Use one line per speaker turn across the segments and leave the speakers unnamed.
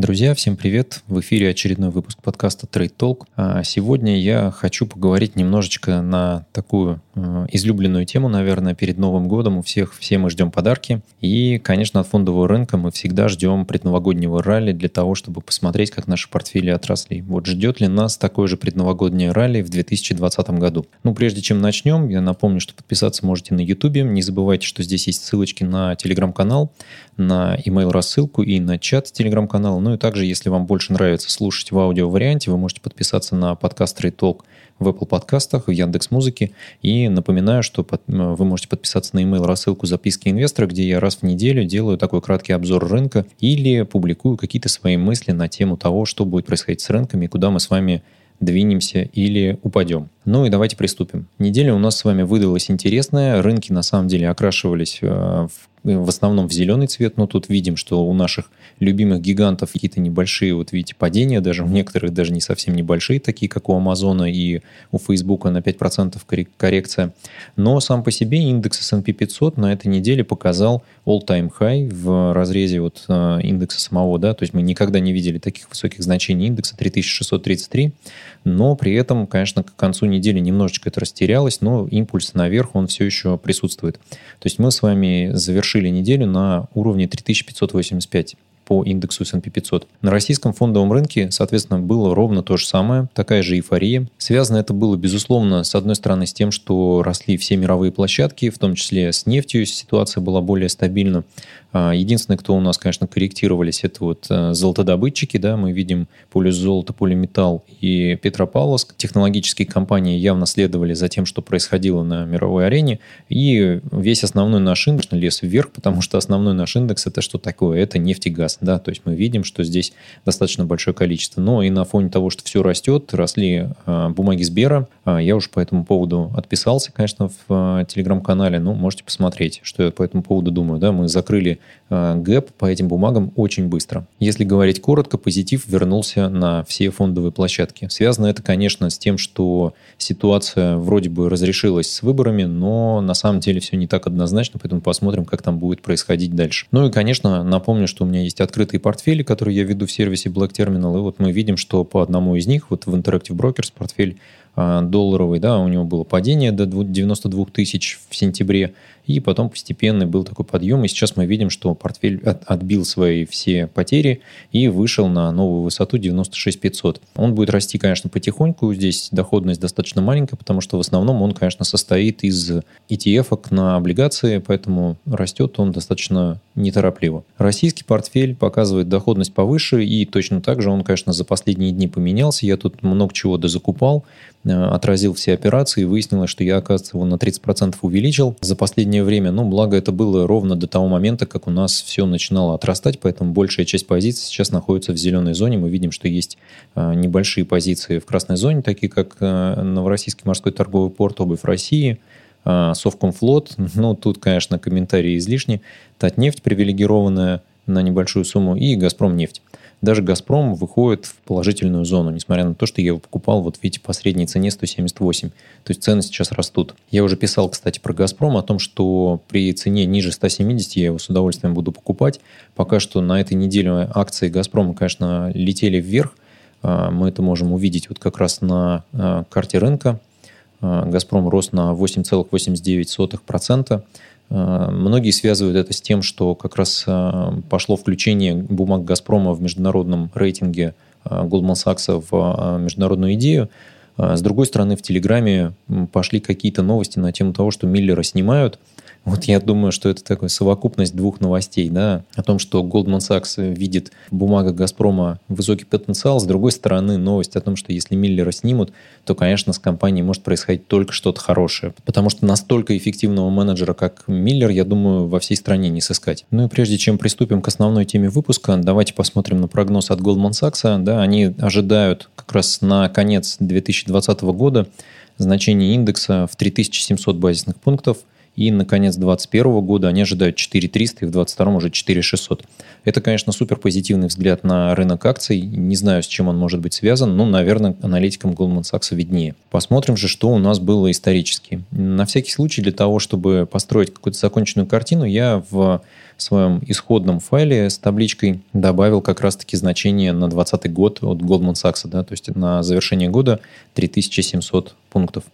Друзья, всем привет! В эфире очередной выпуск подкаста Trade Talk. А сегодня я хочу поговорить немножечко на такую излюбленную тему, наверное, перед Новым годом. У всех все мы ждем подарки. И, конечно, от фондового рынка мы всегда ждем предновогоднего ралли для того, чтобы посмотреть, как наши портфели отросли. Вот ждет ли нас такое же предновогоднее ралли в 2020 году? Ну, прежде чем начнем, я напомню, что подписаться можете на YouTube. Не забывайте, что здесь есть ссылочки на телеграм-канал, на email рассылку и на чат телеграм-канала. Ну и также, если вам больше нравится слушать в аудио-варианте, вы можете подписаться на подкаст Trade Talk в Apple подкастах, в Яндекс Музыке. И напоминаю, что под, вы можете подписаться на email рассылку записки инвестора, где я раз в неделю делаю такой краткий обзор рынка или публикую какие-то свои мысли на тему того, что будет происходить с рынками куда мы с вами двинемся или упадем. Ну и давайте приступим. Неделя у нас с вами выдалась интересная. Рынки на самом деле окрашивались э, в в основном в зеленый цвет, но тут видим, что у наших любимых гигантов какие-то небольшие, вот видите, падения, даже у некоторых даже не совсем небольшие, такие как у Амазона и у Фейсбука на 5% коррекция. Но сам по себе индекс S&P 500 на этой неделе показал all-time high в разрезе вот э, индекса самого, да, то есть мы никогда не видели таких высоких значений индекса 3633, но при этом, конечно, к концу недели немножечко это растерялось, но импульс наверх, он все еще присутствует. То есть мы с вами завершили неделю на уровне 3585 по индексу S&P 500. На российском фондовом рынке, соответственно, было ровно то же самое, такая же эйфория. Связано это было, безусловно, с одной стороны с тем, что росли все мировые площадки, в том числе с нефтью ситуация была более стабильна. А, единственное, кто у нас, конечно, корректировались, это вот э, золотодобытчики, да, мы видим полюс золота, полиметалл и Петропавловск. Технологические компании явно следовали за тем, что происходило на мировой арене, и весь основной наш индекс лез вверх, потому что основной наш индекс это что такое? Это нефть и газ, да, то есть мы видим, что здесь достаточно большое количество. Но и на фоне того, что все растет, росли э, бумаги Сбера, э, я уж по этому поводу отписался, конечно, в телеграм-канале, ну, можете посмотреть, что я по этому поводу думаю, да, мы закрыли Э, гэп по этим бумагам очень быстро. Если говорить коротко, позитив вернулся на все фондовые площадки. Связано это, конечно, с тем, что ситуация вроде бы разрешилась с выборами, но на самом деле все не так однозначно, поэтому посмотрим, как там будет происходить дальше. Ну и, конечно, напомню, что у меня есть открытые портфели, которые я веду в сервисе Black Terminal, и вот мы видим, что по одному из них, вот в Interactive Brokers портфель долларовый, да, у него было падение до 92 тысяч в сентябре, и потом постепенный был такой подъем, и сейчас мы видим, что портфель отбил свои все потери и вышел на новую высоту 96 500. Он будет расти, конечно, потихоньку, здесь доходность достаточно маленькая, потому что в основном он, конечно, состоит из ETF на облигации, поэтому растет он достаточно неторопливо. Российский портфель показывает доходность повыше, и точно так же он, конечно, за последние дни поменялся. Я тут много чего дозакупал, э, отразил все операции, и выяснилось, что я, оказывается, его на 30% увеличил за последнее время. Ну, благо это было ровно до того момента, как у нас все начинало отрастать, поэтому большая часть позиций сейчас находится в зеленой зоне. Мы видим, что есть э, небольшие позиции в красной зоне, такие как э, Новороссийский морской торговый порт, обувь России – Совкомфлот, ну, тут, конечно, комментарии излишни. Татнефть привилегированная на небольшую сумму и Газпром нефть. Даже Газпром выходит в положительную зону, несмотря на то, что я его покупал, вот видите, по средней цене 178. То есть цены сейчас растут. Я уже писал, кстати, про Газпром, о том, что при цене ниже 170 я его с удовольствием буду покупать. Пока что на этой неделе акции Газпрома, конечно, летели вверх. А, мы это можем увидеть вот как раз на а, карте рынка. А, «Газпром» рос на 8,89%. А, многие связывают это с тем, что как раз а, пошло включение бумаг «Газпрома» в международном рейтинге Goldman Sachs в международную идею. С другой стороны, в Телеграме пошли какие-то новости на тему того, что Миллера снимают – вот я думаю, что это такая совокупность двух новостей, да, о том, что Goldman Sachs видит в бумагах «Газпрома» высокий потенциал, с другой стороны, новость о том, что если Миллера снимут, то, конечно, с компанией может происходить только что-то хорошее, потому что настолько эффективного менеджера, как Миллер, я думаю, во всей стране не сыскать. Ну и прежде чем приступим к основной теме выпуска, давайте посмотрим на прогноз от Goldman Sachs. Да, они ожидают как раз на конец 2020 года. Значение индекса в 3700 базисных пунктов – и на конец 2021 года они ожидают 4300 и в 2022 уже 4600. Это, конечно, супер позитивный взгляд на рынок акций. Не знаю, с чем он может быть связан, но, наверное, аналитикам Goldman Sachs виднее. Посмотрим же, что у нас было исторически. На всякий случай, для того, чтобы построить какую-то законченную картину, я в своем исходном файле с табличкой добавил как раз-таки значение на 2020 год от Goldman Sachs, да, то есть на завершение года 3700 пунктов.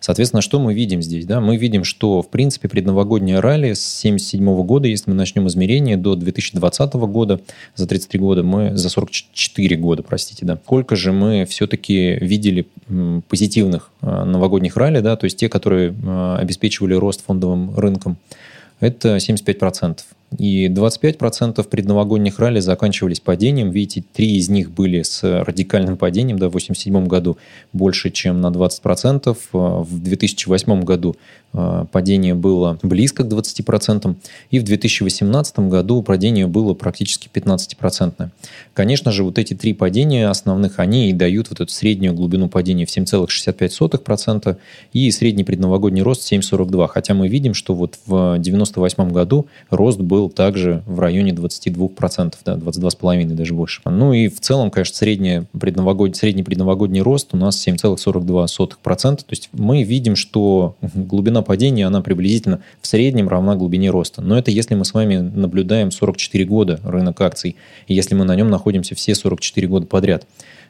Соответственно, что мы видим здесь? Да? Мы видим, что, в принципе, предновогоднее ралли с 1977 года, если мы начнем измерение, до 2020 года, за 33 года, мы, за 44 года, простите, да, сколько же мы все-таки видели позитивных а, новогодних ралли, да, то есть те, которые а, обеспечивали рост фондовым рынком, это 75%. И 25% предновогодних ралли заканчивались падением. Видите, три из них были с радикальным падением. Да, в 1987 году больше, чем на 20%. В 2008 году падение было близко к 20%. И в 2018 году падение было практически 15%. Конечно же, вот эти три падения основных, они и дают вот эту среднюю глубину падения в 7,65% и средний предновогодний рост 7,42%. Хотя мы видим, что вот в 1998 году рост был был также в районе 22%, да, 22,5% даже больше. Ну и в целом, конечно, средний предновогодний, средний предновогодний рост у нас 7,42%. То есть мы видим, что глубина падения, она приблизительно в среднем равна глубине роста. Но это если мы с вами наблюдаем 44 года рынок акций, если мы на нем находимся все 44 года подряд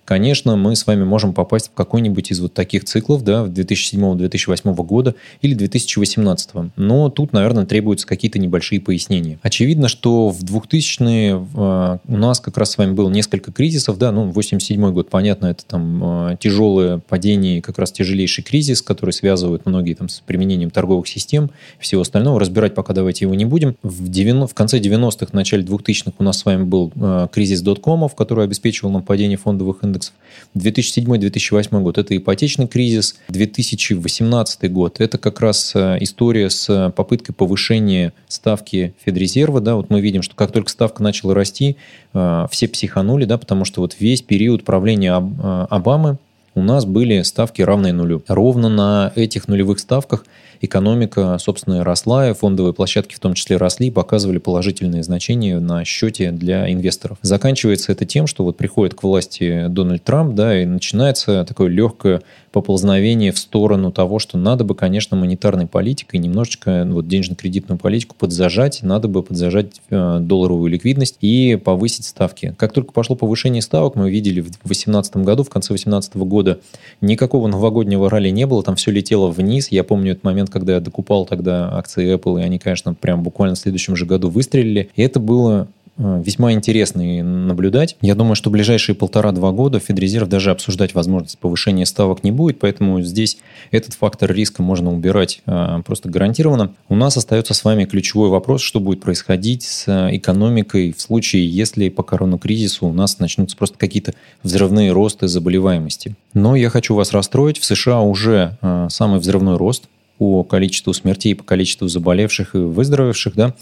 конечно, мы с вами можем попасть в какой-нибудь из вот таких циклов, да, 2007-2008 года или 2018. Но тут, наверное, требуются какие-то небольшие пояснения. Очевидно, что в 2000-е э, у нас как раз с вами было несколько кризисов, да, ну, 87 год, понятно, это там э, тяжелое падение, как раз тяжелейший кризис, который связывают многие там с применением торговых систем, всего остального. Разбирать пока давайте его не будем. В, 90, в конце 90-х, начале 2000-х у нас с вами был э, кризис доткомов, который обеспечивал нам падение фондовых индексов индексов. 2007-2008 год – это ипотечный кризис. 2018 год – это как раз э, история с попыткой повышения ставки Федрезерва. Да, вот мы видим, что как только ставка начала расти, э, все психанули, да, потому что вот весь период правления э, Обамы у нас были ставки равные нулю. Ровно на этих нулевых ставках экономика, собственно, росла, и фондовые площадки в том числе росли, показывали положительные значения на счете для инвесторов. Заканчивается это тем, что вот приходит к власти Дональд Трамп, да, и начинается такое легкое поползновение в сторону того, что надо бы, конечно, монетарной политикой немножечко вот денежно-кредитную политику подзажать, надо бы подзажать э, долларовую ликвидность и повысить ставки. Как только пошло повышение ставок, мы видели в 2018 году, в конце 2018 года никакого новогоднего ралли не было, там все летело вниз. Я помню этот момент, когда я докупал тогда акции Apple, и они, конечно, прям буквально в следующем же году выстрелили. И это было весьма интересно наблюдать. Я думаю, что в ближайшие полтора-два года Федрезерв даже обсуждать возможность повышения ставок не будет, поэтому здесь этот фактор риска можно убирать э, просто гарантированно. У нас остается с вами ключевой вопрос, что будет происходить с экономикой в случае, если по коронакризису у нас начнутся просто какие-то взрывные росты заболеваемости. Но я хочу вас расстроить, в США уже э, самый взрывной рост по количеству смертей, по количеству заболевших и выздоровевших, да,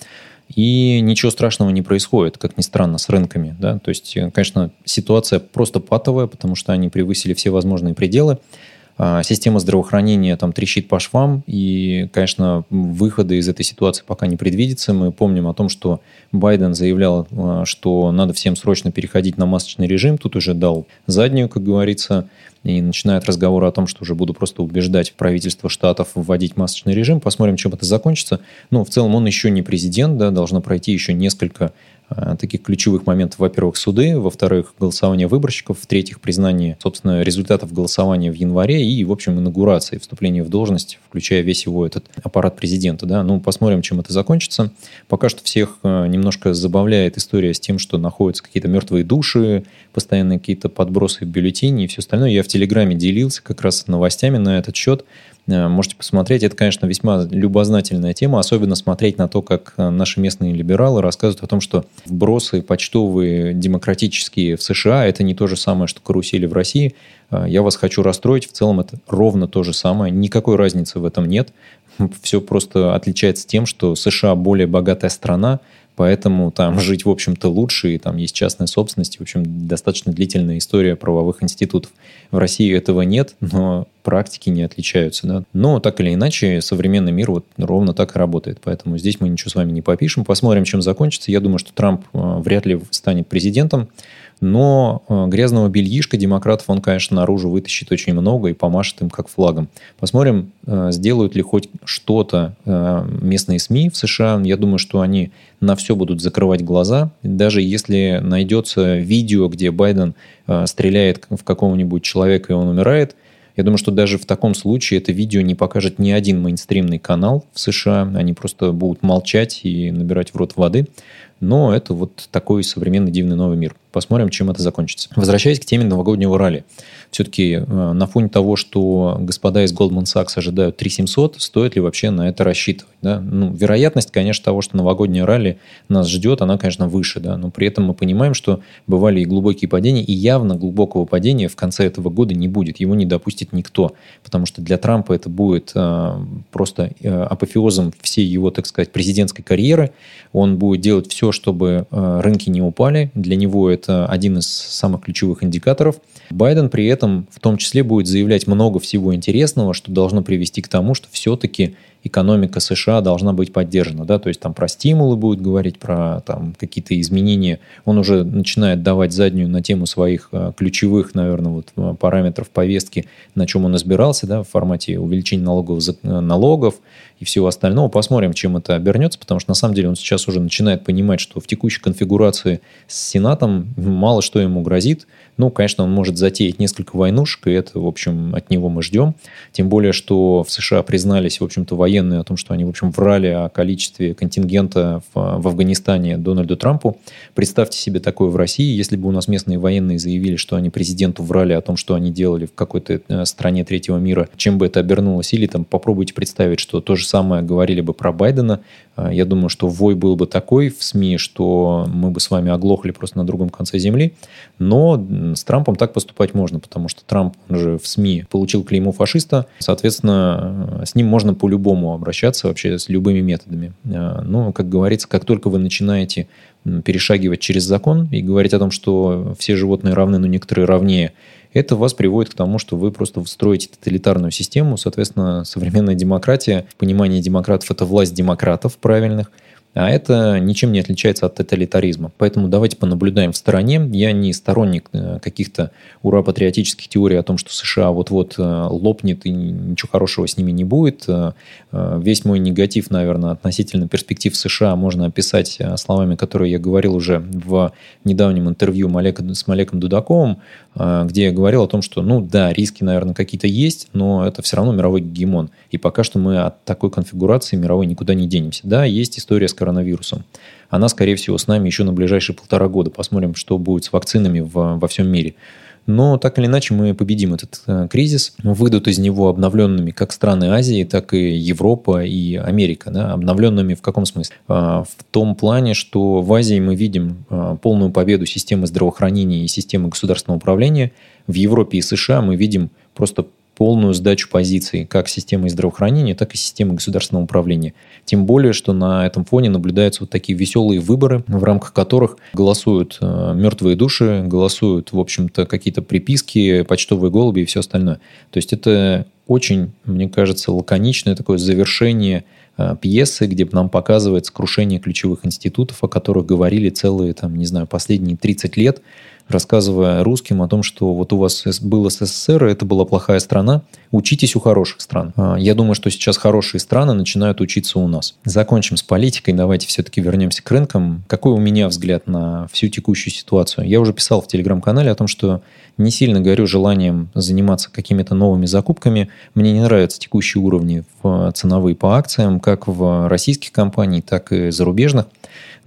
и ничего страшного не происходит, как ни странно, с рынками. Да? То есть, конечно, ситуация просто патовая, потому что они превысили все возможные пределы. А, система здравоохранения там трещит по швам, и, конечно, выхода из этой ситуации пока не предвидится. Мы помним о том, что Байден заявлял, а, что надо всем срочно переходить на масочный режим. Тут уже дал заднюю, как говорится, и начинает разговор о том, что уже буду просто убеждать правительство штатов вводить масочный режим. Посмотрим, чем это закончится. Ну, в целом, он еще не президент, да, должно пройти еще несколько таких ключевых моментов. Во-первых, суды, во-вторых, голосование выборщиков, в-третьих, признание, собственно, результатов голосования в январе и, в общем, инаугурации, вступление в должность, включая весь его этот аппарат президента. Да? Ну, посмотрим, чем это закончится. Пока что всех э, немножко забавляет история с тем, что находятся какие-то мертвые души, постоянные какие-то подбросы в бюллетени и все остальное. Я в Телеграме делился как раз новостями на этот счет. Э, можете посмотреть. Это, конечно, весьма любознательная тема, особенно смотреть на то, как э, наши местные либералы рассказывают о том, что вбросы почтовые демократические в США – это не то же самое, что карусели в России. Э, я вас хочу расстроить. В целом это ровно то же самое. Никакой разницы в этом нет. Все просто отличается тем, что США более богатая страна, Поэтому там жить, в общем-то, лучше, и там есть частная собственность, в общем, достаточно длительная история правовых институтов. В России этого нет, но практики не отличаются. Да? Но так или иначе, современный мир вот ровно так и работает. Поэтому здесь мы ничего с вами не попишем. Посмотрим, чем закончится. Я думаю, что Трамп э, вряд ли станет президентом. Но э, грязного бельишка демократов он, конечно, наружу вытащит очень много и помашет им как флагом. Посмотрим, э, сделают ли хоть что-то э, местные СМИ в США. Я думаю, что они на все будут закрывать глаза. Даже если найдется видео, где Байден стреляет в какого-нибудь человека и он умирает, я думаю, что даже в таком случае это видео не покажет ни один мейнстримный канал в США. Они просто будут молчать и набирать в рот воды. Но это вот такой современный дивный новый мир. Посмотрим, чем это закончится. Возвращаясь к теме новогоднего ралли. Все-таки э, на фоне того, что господа из Goldman Sachs ожидают 3700, стоит ли вообще на это рассчитывать? Да? Ну, вероятность, конечно, того, что новогоднее ралли нас ждет, она, конечно, выше. Да? Но при этом мы понимаем, что бывали и глубокие падения, и явно глубокого падения в конце этого года не будет. Его не допустит никто. Потому что для Трампа это будет э, просто э, апофеозом всей его, так сказать, президентской карьеры. Он будет делать все, чтобы э, рынки не упали. Для него это это один из самых ключевых индикаторов. Байден при этом в том числе будет заявлять много всего интересного, что должно привести к тому, что все-таки экономика США должна быть поддержана. Да? То есть там про стимулы будет говорить, про там, какие-то изменения. Он уже начинает давать заднюю на тему своих э, ключевых, наверное, вот, э, параметров повестки, на чем он избирался да, в формате увеличения налогов, э, налогов и всего остального. Посмотрим, чем это обернется, потому что на самом деле он сейчас уже начинает понимать, что в текущей конфигурации с Сенатом мало что ему грозит. Ну, конечно, он может затеять несколько войнушек, и это, в общем, от него мы ждем. Тем более, что в США признались, в общем-то, военные о том, что они, в общем, врали о количестве контингента в, в Афганистане Дональду Трампу. Представьте себе такое в России, если бы у нас местные военные заявили, что они президенту врали о том, что они делали в какой-то э, стране третьего мира, чем бы это обернулось, или там попробуйте представить, что то же самое говорили бы про Байдена. Э, я думаю, что вой был бы такой в СМИ, что мы бы с вами оглохли просто на другом конце земли. Но с Трампом так поступать можно, потому что Трамп же в СМИ получил клеймо фашиста. Соответственно, с ним можно по-любому обращаться вообще с любыми методами. А, но, как говорится, как только вы начинаете перешагивать через закон и говорить о том, что все животные равны, но некоторые равнее, это вас приводит к тому, что вы просто строите тоталитарную систему. Соответственно, современная демократия, в понимании демократов, это власть демократов правильных – а это ничем не отличается от тоталитаризма. Поэтому давайте понаблюдаем в стороне. Я не сторонник э, каких-то ура-патриотических теорий о том, что США вот-вот э, лопнет и ничего хорошего с ними не будет. Э, весь мой негатив, наверное, относительно перспектив США можно описать словами, которые я говорил уже в недавнем интервью с Малеком Дудаковым, где я говорил о том, что, ну да, риски, наверное, какие-то есть, но это все равно мировой гегемон. И пока что мы от такой конфигурации мировой никуда не денемся. Да, есть история с коронавирусом. Она, скорее всего, с нами еще на ближайшие полтора года. Посмотрим, что будет с вакцинами в, во всем мире. Но так или иначе мы победим этот э, кризис, выйдут из него обновленными как страны Азии, так и Европа и Америка. Да? Обновленными в каком смысле? А, в том плане, что в Азии мы видим а, полную победу системы здравоохранения и системы государственного управления. В Европе и США мы видим просто полную сдачу позиций как системы здравоохранения, так и системы государственного управления. Тем более, что на этом фоне наблюдаются вот такие веселые выборы, в рамках которых голосуют э, мертвые души, голосуют, в общем-то, какие-то приписки, почтовые голуби и все остальное. То есть это очень, мне кажется, лаконичное такое завершение э, пьесы, где нам показывается крушение ключевых институтов, о которых говорили целые, там, не знаю, последние 30 лет, рассказывая русским о том, что вот у вас был СССР, это была плохая страна, учитесь у хороших стран. А, я думаю, что сейчас хорошие страны начинают учиться у нас. Закончим с политикой, давайте все-таки вернемся к рынкам. Какой у меня взгляд на всю текущую ситуацию? Я уже писал в телеграм-канале о том, что не сильно горю желанием заниматься какими-то новыми закупками. Мне не нравятся текущие уровни в ценовые по акциям, как в российских компаниях, так и зарубежных.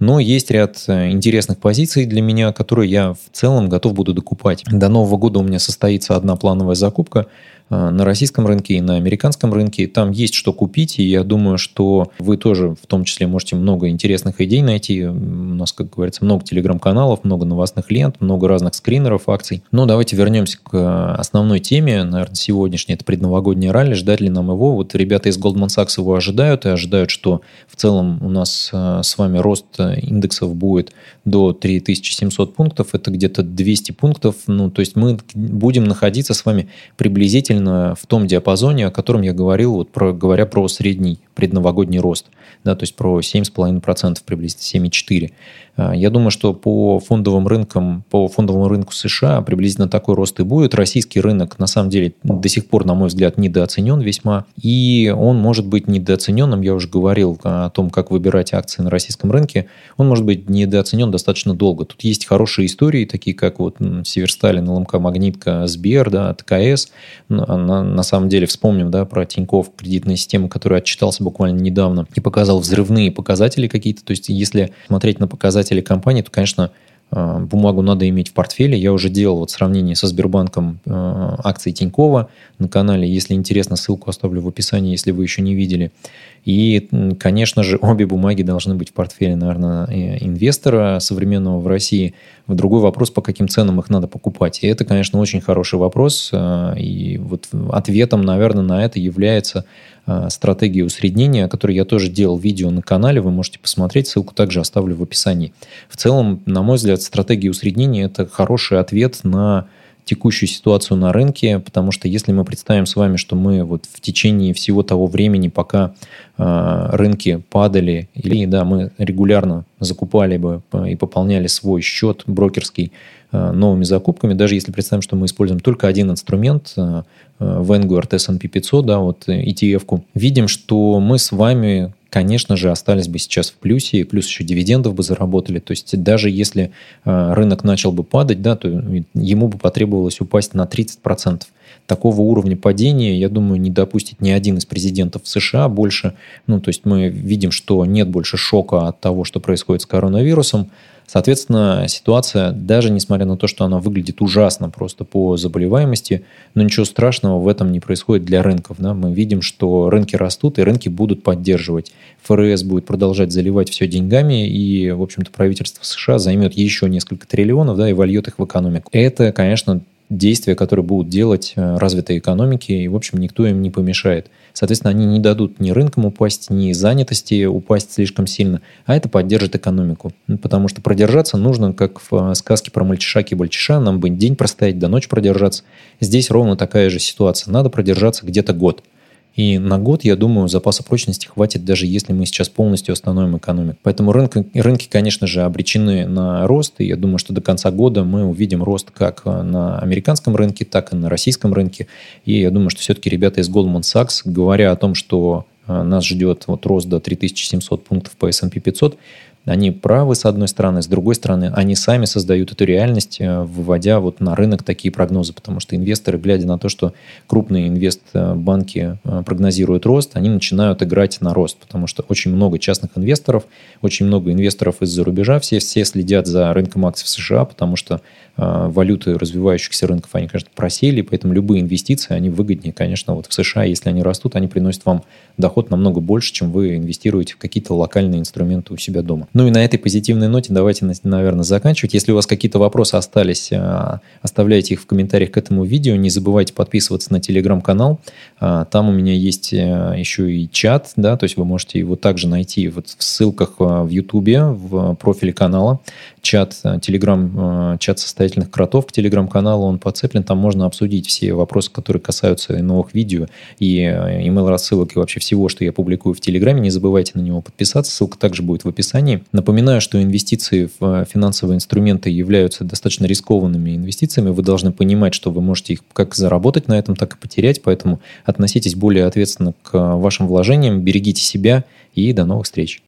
Но есть ряд э, интересных позиций для меня, которые я в целом готов буду докупать. До Нового года у меня состоится одна плановая закупка – на российском рынке и на американском рынке. Там есть что купить, и я думаю, что вы тоже в том числе можете много интересных идей найти. У нас, как говорится, много телеграм-каналов, много новостных лент, много разных скринеров акций. Но давайте вернемся к основной теме, наверное, сегодняшней. Это предновогодний ралли. Ждать ли нам его? Вот ребята из Goldman Sachs его ожидают и ожидают, что в целом у нас э, с вами рост индексов будет до 3700 пунктов. Это где-то 200 пунктов. Ну, то есть мы будем находиться с вами приблизительно приблизительно в том диапазоне, о котором я говорил, вот про, говоря про средний предновогодний рост, да, то есть про 7,5% приблизительно, 7,4%. А, я думаю, что по фондовым рынкам, по фондовому рынку США приблизительно такой рост и будет. Российский рынок, на самом деле, до сих пор, на мой взгляд, недооценен весьма. И он может быть недооцененным, я уже говорил о том, как выбирать акции на российском рынке, он может быть недооценен достаточно долго. Тут есть хорошие истории, такие как вот Северсталин, ЛМК Магнитка, Сбер, да, ТКС. На, на самом деле, вспомним да, про Тиньков, кредитная система, которая отчитался буквально недавно и показал взрывные показатели какие-то. То есть, если смотреть на показатели компании, то, конечно, э, бумагу надо иметь в портфеле. Я уже делал вот сравнение со Сбербанком э, акций Тинькова на канале. Если интересно, ссылку оставлю в описании, если вы еще не видели. И, конечно же, обе бумаги должны быть в портфеле, наверное, инвестора современного в России. Другой вопрос, по каким ценам их надо покупать. И это, конечно, очень хороший вопрос. Э, и вот ответом, наверное, на это является э, стратегия усреднения, о которой я тоже делал видео на канале. Вы можете посмотреть, ссылку также оставлю в описании. В целом, на мой взгляд, стратегия усреднения – это хороший ответ на текущую ситуацию на рынке, потому что если мы представим с вами, что мы вот в течение всего того времени, пока э, рынки падали, или да, мы регулярно закупали бы и пополняли свой счет брокерский э, новыми закупками, даже если представим, что мы используем только один инструмент, э, Vanguard S&P 500, да, вот ETF-ку, видим, что мы с вами конечно же, остались бы сейчас в плюсе, и плюс еще дивидендов бы заработали. То есть даже если э, рынок начал бы падать, да, то ему бы потребовалось упасть на 30%. Такого уровня падения, я думаю, не допустит ни один из президентов США больше. Ну, то есть мы видим, что нет больше шока от того, что происходит с коронавирусом. Соответственно, ситуация, даже несмотря на то, что она выглядит ужасно просто по заболеваемости, но ничего страшного в этом не происходит для рынков. Да? Мы видим, что рынки растут, и рынки будут поддерживать. ФРС будет продолжать заливать все деньгами, и, в общем-то, правительство США займет еще несколько триллионов да, и вольет их в экономику. Это, конечно, действия, которые будут делать э, развитые экономики, и, в общем, никто им не помешает. Соответственно, они не дадут ни рынкам упасть, ни занятости упасть слишком сильно, а это поддержит экономику. Потому что продержаться нужно, как в э, сказке про мальчиша и бальчиша, нам бы день простоять, до ночи продержаться. Здесь ровно такая же ситуация. Надо продержаться где-то год. И на год, я думаю, запаса прочности хватит, даже если мы сейчас полностью остановим экономику. Поэтому рынки, рынки, конечно же, обречены на рост. И я думаю, что до конца года мы увидим рост как на американском рынке, так и на российском рынке. И я думаю, что все-таки ребята из Goldman Sachs, говоря о том, что э, нас ждет вот рост до 3700 пунктов по S&P 500, они правы, с одной стороны, с другой стороны, они сами создают эту реальность, э, выводя вот на рынок такие прогнозы, потому что инвесторы, глядя на то, что крупные инвестбанки э, прогнозируют рост, они начинают играть на рост, потому что очень много частных инвесторов, очень много инвесторов из-за рубежа, все, все следят за рынком акций в США, потому что э, валюты развивающихся рынков, они, конечно, просели, поэтому любые инвестиции, они выгоднее, конечно, вот в США, если они растут, они приносят вам доход намного больше, чем вы инвестируете в какие-то локальные инструменты у себя дома. Ну и на этой позитивной ноте давайте, наверное, заканчивать. Если у вас какие-то вопросы остались, а, оставляйте их в комментариях к этому видео. Не забывайте подписываться на телеграм-канал. А, там у меня есть э, еще и чат, да, то есть вы можете его также найти вот в ссылках а, в Ютубе, в профиле канала. Чат, телеграм, чат состоятельных кротов к телеграм-каналу, он подцеплен. Там можно обсудить все вопросы, которые касаются новых видео и email рассылок и вообще всего, что я публикую в телеграме. Не забывайте на него подписаться. Ссылка также будет в описании. Напоминаю, что инвестиции в э, финансовые инструменты являются достаточно рискованными инвестициями. Вы должны понимать, что вы можете их как заработать на этом, так и потерять. Поэтому относитесь более ответственно к вашим вложениям, берегите себя и до новых встреч.